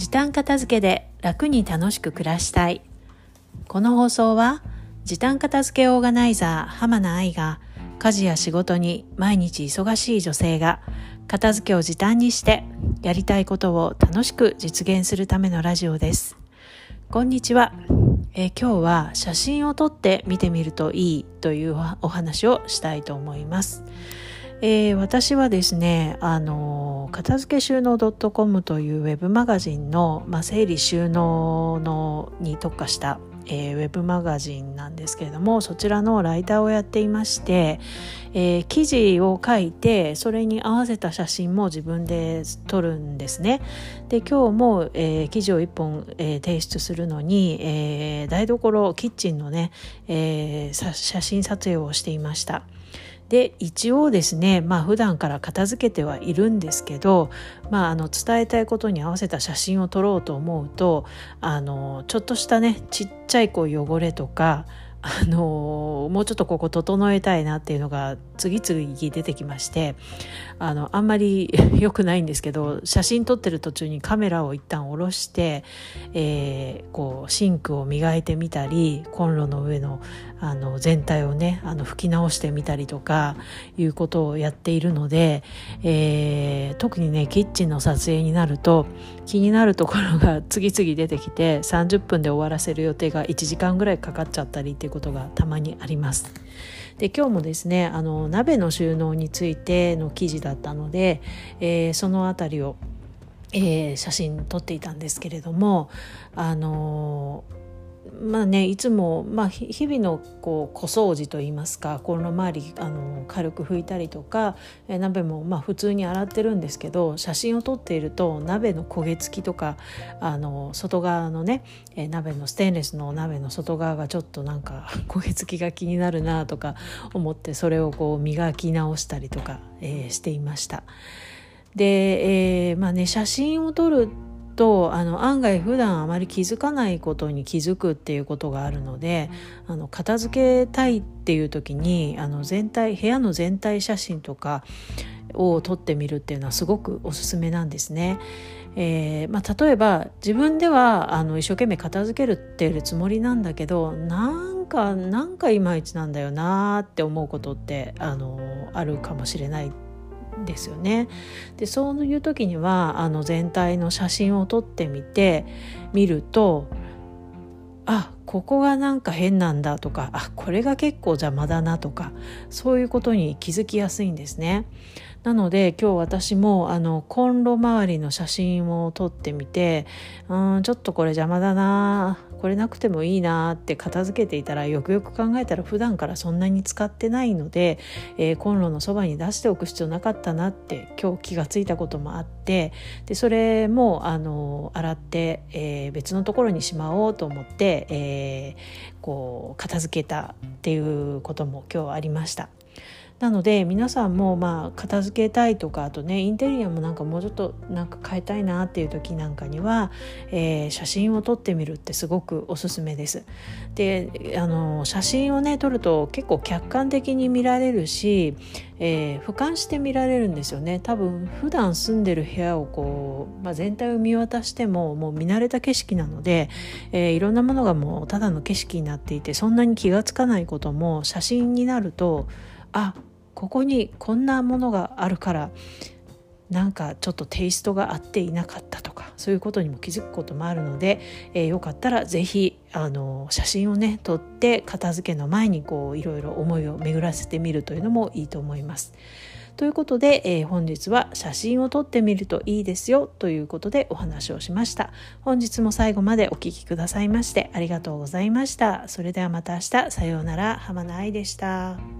時短片付けで楽に楽しく暮らしたい。この放送は時短片付けオーガナイザー浜名愛が家事や仕事に毎日忙しい女性が片付けを時短にしてやりたいことを楽しく実現するためのラジオです。こんにちは、え今日は写真を撮って見てみるといいというお話をしたいと思います。えー私はですね、あの片付け収納 .com というウェブマガジンの、まあ、整理収納のに特化した、えーウェブマガジンなんですけれどもそちらのライターをやっていまして、えー記事を書いてそれに合わせた写真も自分で撮るんですね。で今日も、えー記事を1本、え提出するのに、え台所キッチンのね、え写真撮影をしていました。で一応ですねまあ普段から片付けてはいるんですけど、まあ、あの伝えたいことに合わせた写真を撮ろうと思うとあのちょっとしたねちっちゃいこう汚れとかあのもうちょっとここ整えたいなっていうのが次々出てきましてあのあんまり 良くないんですけど写真撮ってる途中にカメラを一旦下ろして、えーこうシンクを磨いてみたりコンロの上のあの全体をねあの拭き直してみたりとかいうことをやっているので、えー特にねキッチンの撮影になると気になるところが次々出てきて30分で終わらせる予定が1時間ぐらいかかっちゃったりっていうことがたまにあります。で今日もですねあの鍋の収納についての記事だったので、えーそのあたりを、えー写真撮っていたんですけれどもあのーまあねいつも、まあ、日々のこう小掃除といいますかコンロ周りあの軽く拭いたりとか、え鍋もまあ普通に洗ってるんですけど写真を撮っていると鍋の焦げ付きとかあの外側のね、え鍋のステンレスの鍋の外側がちょっとなんか 焦げ付きが気になるなとか思ってそれをこう磨き直したりとか、えーしていました。で、えーまあね写真を撮るとあの案外普段あまり気づかないことに気づくっていうことがあるのであの片付けたいっていう時にあの全体部屋の全体写真とかを撮ってみるっていうのはすごくおすすめなんですね。えーまあ、例えば自分ではあの一生懸命片付けるっていうつもりなんだけどなんかなんかいまいちなんだよなって思うことってあのあるかもしれないですよね。でそういう時にはあの全体の写真を撮ってみて見るとあここがなんか変なんだとかあこれが結構邪魔だなとかそういうことに気づきやすいんですね。なので今日私もあのコンロ周りの写真を撮ってみてうんちょっとこれ邪魔だなこれなくてもいいなって片付けていたらよくよく考えたら普段からそんなに使ってないので、えーコンロのそばに出しておく必要なかったなって今日気がついたこともあってでそれもあの洗って、えー別のところにしまおうと思って、えーこう片付けたっていうことも今日ありました。なので皆さんもまあ片付けたいとかあとねインテリアもなんかもうちょっとなんか変えたいなっていう時なんかには、えー写真を撮ってみるってすごくおすすめです。であの写真をね撮ると結構客観的に見られるし、えー俯瞰して見られるんですよね多分普段住んでる部屋をこう、まあ、全体を見渡してももう見慣れた景色なので、えーいろんなものがもうただの景色になっていてそんなに気がつかないことも写真になるとあここにこんなものがあるからなんかちょっとテイストが合っていなかったとかそういうことにも気づくこともあるので、えーよかったらぜひあの写真をね撮って片付けの前にこういろいろ思いを巡らせてみるというのもいいと思います。ということで、えー本日は写真を撮ってみるといいですよということでお話をしました。本日も最後までお聞きくださいましてありがとうございました。それではまた明日さようなら浜名愛でした。